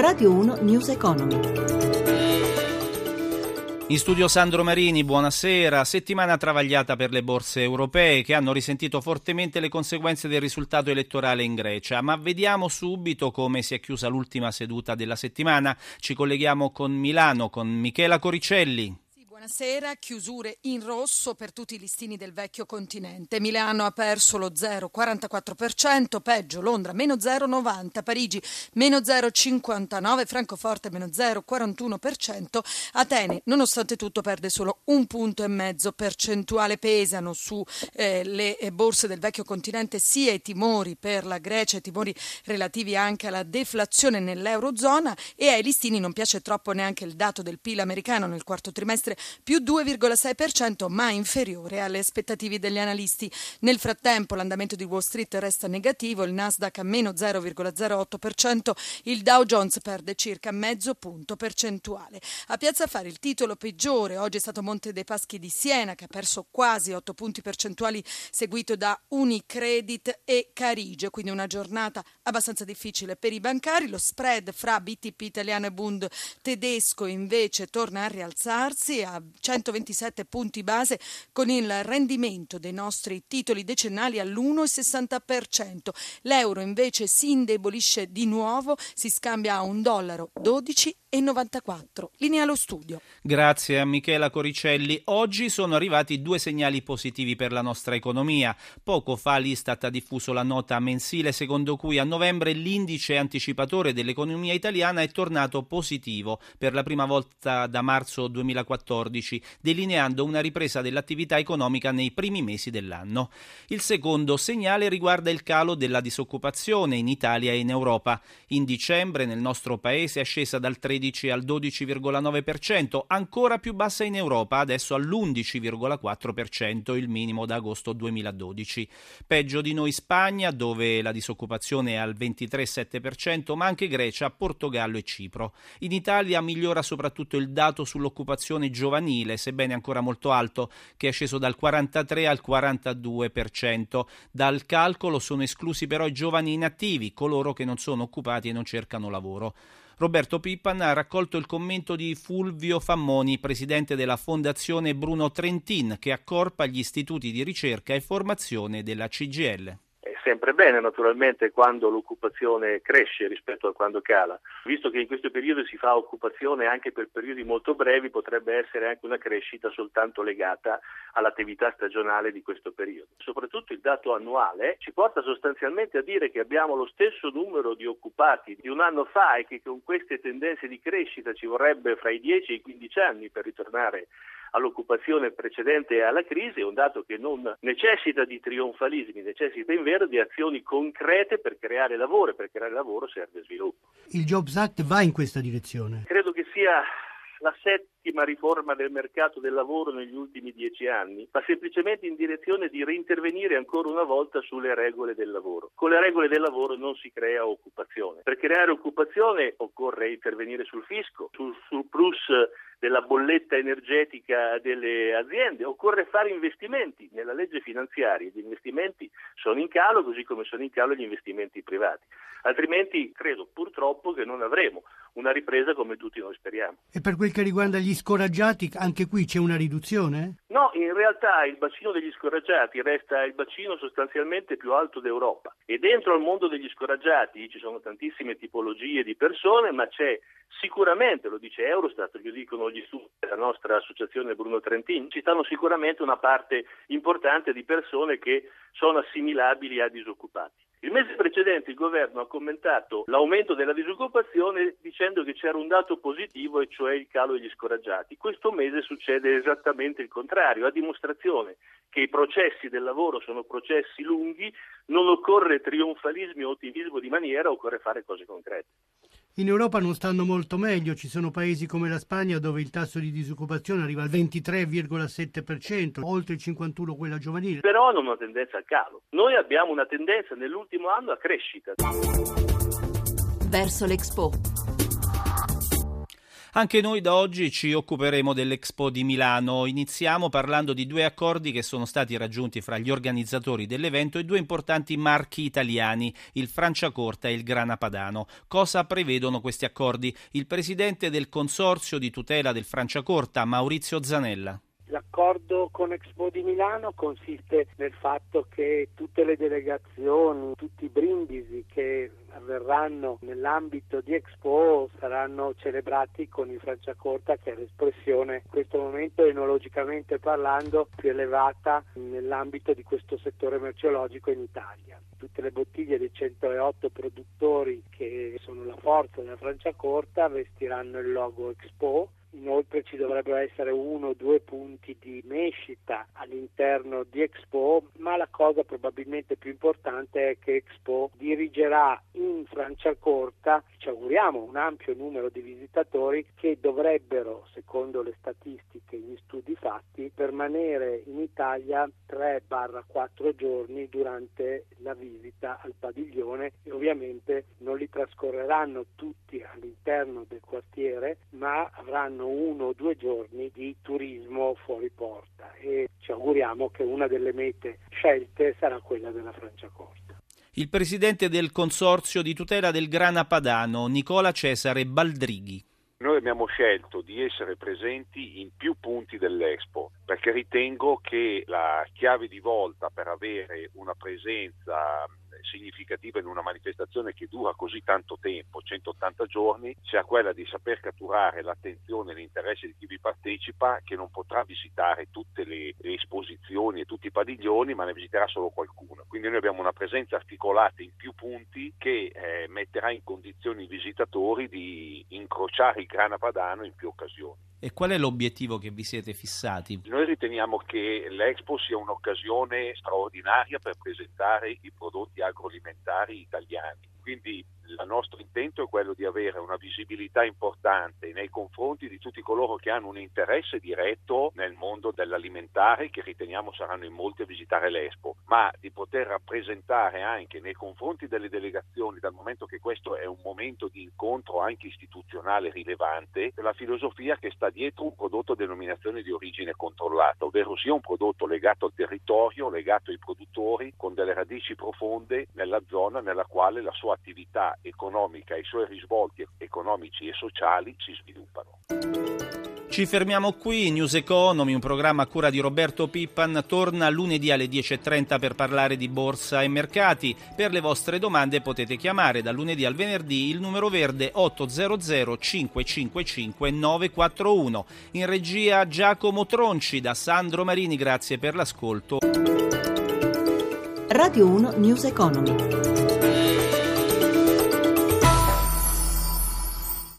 Radio 1 News Economy. In studio Sandro Marini, buonasera. Settimana travagliata per le borse europee che hanno risentito fortemente le conseguenze del risultato elettorale in Grecia. Ma vediamo subito come si è chiusa l'ultima seduta della settimana. Ci colleghiamo con Milano, con Michela Coricelli. Buonasera, chiusure in rosso per tutti i listini del vecchio continente. Milano ha perso lo 0,44%, peggio Londra meno 0,90%, Parigi meno 0,59%, Francoforte meno 0,41%, Atene nonostante tutto perde solo un punto e mezzo percentuale. Pesano sulle eh, borse del vecchio continente sia i timori per la Grecia, i timori relativi anche alla deflazione nell'Eurozona e ai listini non piace troppo neanche il dato del PIL americano nel quarto trimestre più 2,6% ma inferiore alle aspettative degli analisti. Nel frattempo l'andamento di Wall Street resta negativo, il Nasdaq a meno 0,08%, il Dow Jones perde circa mezzo punto percentuale. A Piazza Fare il titolo peggiore oggi è stato Monte dei Paschi di Siena che ha perso quasi 8 punti percentuali seguito da Unicredit e Carige, quindi una giornata abbastanza difficile per i bancari. Lo spread fra BTP italiano e Bund tedesco invece torna a rialzarsi a 127 punti base con il rendimento dei nostri titoli decennali all'1,60%. L'euro invece si indebolisce di nuovo, si scambia a un dollaro 12 94. Linea allo studio. Grazie a Michela Coricelli. Oggi sono arrivati due segnali positivi per la nostra economia. Poco fa l'Istat ha diffuso la nota mensile secondo cui a novembre l'indice anticipatore dell'economia italiana è tornato positivo per la prima volta da marzo 2014, delineando una ripresa dell'attività economica nei primi mesi dell'anno. Il secondo segnale riguarda il calo della disoccupazione in Italia e in Europa. In dicembre nel nostro paese è scesa dal 13 13 al 12,9%, ancora più bassa in Europa, adesso all'11,4%, il minimo da agosto 2012. Peggio di noi Spagna, dove la disoccupazione è al 23,7%, ma anche Grecia, Portogallo e Cipro. In Italia migliora soprattutto il dato sull'occupazione giovanile, sebbene ancora molto alto, che è sceso dal 43 al 42%. Dal calcolo sono esclusi però i giovani inattivi, coloro che non sono occupati e non cercano lavoro. Roberto Pippan ha raccolto il commento di Fulvio Fammoni, presidente della Fondazione Bruno Trentin, che accorpa gli istituti di ricerca e formazione della CGL sempre bene naturalmente quando l'occupazione cresce rispetto a quando cala. Visto che in questo periodo si fa occupazione anche per periodi molto brevi, potrebbe essere anche una crescita soltanto legata all'attività stagionale di questo periodo. Soprattutto il dato annuale ci porta sostanzialmente a dire che abbiamo lo stesso numero di occupati di un anno fa e che con queste tendenze di crescita ci vorrebbe fra i 10 e i 15 anni per ritornare all'occupazione precedente e alla crisi, è un dato che non necessita di trionfalismi, necessita invero di azioni concrete per creare lavoro e per creare lavoro serve sviluppo. Il Jobs Act va in questa direzione? Credo che sia la settima riforma del mercato del lavoro negli ultimi dieci anni, ma semplicemente in direzione di reintervenire ancora una volta sulle regole del lavoro. Con le regole del lavoro non si crea occupazione. Per creare occupazione occorre intervenire sul fisco, sul surplus della bolletta energetica delle aziende, occorre fare investimenti. Nella legge finanziaria gli investimenti sono in calo così come sono in calo gli investimenti privati. Altrimenti credo purtroppo che non avremo una ripresa come tutti noi speriamo. E per quel che riguarda gli scoraggiati, anche qui c'è una riduzione? No, in realtà il bacino degli scoraggiati resta il bacino sostanzialmente più alto d'Europa e dentro al mondo degli scoraggiati ci sono tantissime tipologie di persone, ma c'è sicuramente, lo dice Eurostat, lo dicono gli studi della nostra associazione Bruno Trentin, ci stanno sicuramente una parte importante di persone che sono assimilabili a disoccupati. Il mese precedente il governo ha commentato l'aumento della disoccupazione dicendo che c'era un dato positivo e cioè il calo degli scoraggiati. Questo mese succede esattamente il contrario, a dimostrazione che i processi del lavoro sono processi lunghi, non occorre trionfalismi o ottimismo di maniera, occorre fare cose concrete. In Europa non stanno molto meglio, ci sono paesi come la Spagna dove il tasso di disoccupazione arriva al 23,7%, oltre il 51% quella giovanile. Però hanno una tendenza al calo. Noi abbiamo una tendenza nell'ultimo anno a crescita. Verso l'Expo. Anche noi da oggi ci occuperemo dell'Expo di Milano. Iniziamo parlando di due accordi che sono stati raggiunti fra gli organizzatori dell'evento e due importanti marchi italiani, il Franciacorta e il Grana Padano. Cosa prevedono questi accordi? Il presidente del Consorzio di tutela del Franciacorta, Maurizio Zanella. L'accordo con Expo di Milano consiste nel fatto che tutte le delegazioni, tutti i brindisi che avverranno nell'ambito di Expo saranno celebrati con il Franciacorta che è l'espressione in questo momento enologicamente parlando più elevata nell'ambito di questo settore merceologico in Italia. Tutte le bottiglie dei 108 produttori che sono la forza della Franciacorta vestiranno il logo Expo Inoltre ci dovrebbero essere uno o due punti di mescita all'interno di Expo, ma la cosa probabilmente più importante è che Expo dirigerà in Franciacorta, ci auguriamo, un ampio numero di visitatori che dovrebbero, secondo le statistiche e gli studi fatti, permanere in Italia 3-4 giorni durante la visita al padiglione e ovviamente non li trascorreranno tutti all'interno del quartiere, ma avranno faranno uno o due giorni di turismo fuori porta e ci auguriamo che una delle mete scelte sarà quella della Franciacorta. Il presidente del Consorzio di tutela del grana padano, Nicola Cesare Baldrighi. Noi abbiamo scelto di essere presenti in più punti dell'Expo perché ritengo che la chiave di volta per avere una presenza significativa in una manifestazione che dura così tanto tempo, 180 giorni, sia quella di saper catturare l'attenzione e l'interesse di chi vi partecipa, che non potrà visitare tutte le, esposizioni e tutti i padiglioni, ma ne visiterà solo qualcuno. Quindi noi abbiamo una presenza articolata in più punti che eh, metterà in condizioni i visitatori di incrociare il grana padano in più occasioni. E qual è l'obiettivo che vi siete fissati? Noi riteniamo che l'Expo sia un'occasione straordinaria per presentare i prodotti agroalimentari italiani. Quindi il nostro intento è quello di avere una visibilità importante nei confronti di tutti coloro che hanno un interesse diretto nel mondo dell'alimentare, che riteniamo saranno in molti a visitare l'Expo, ma di poter rappresentare anche nei confronti delle delegazioni, dal momento che questo è un momento di incontro anche istituzionale rilevante, la filosofia che sta dietro un prodotto a denominazione di origine controllata, ovvero sia un prodotto legato al territorio, legato ai produttori, con delle radici profonde nella zona nella quale la sua attività economica e i suoi risvolti economici e sociali si sviluppano. Ci fermiamo qui, News Economy, un programma a cura di Roberto Pippan, torna lunedì alle 10.30 per parlare di borsa e mercati. Per le vostre domande potete chiamare da lunedì al venerdì il numero verde 800 555 941. In regia Giacomo Tronci da Sandro Marini, grazie per l'ascolto. Radio 1 News Economy.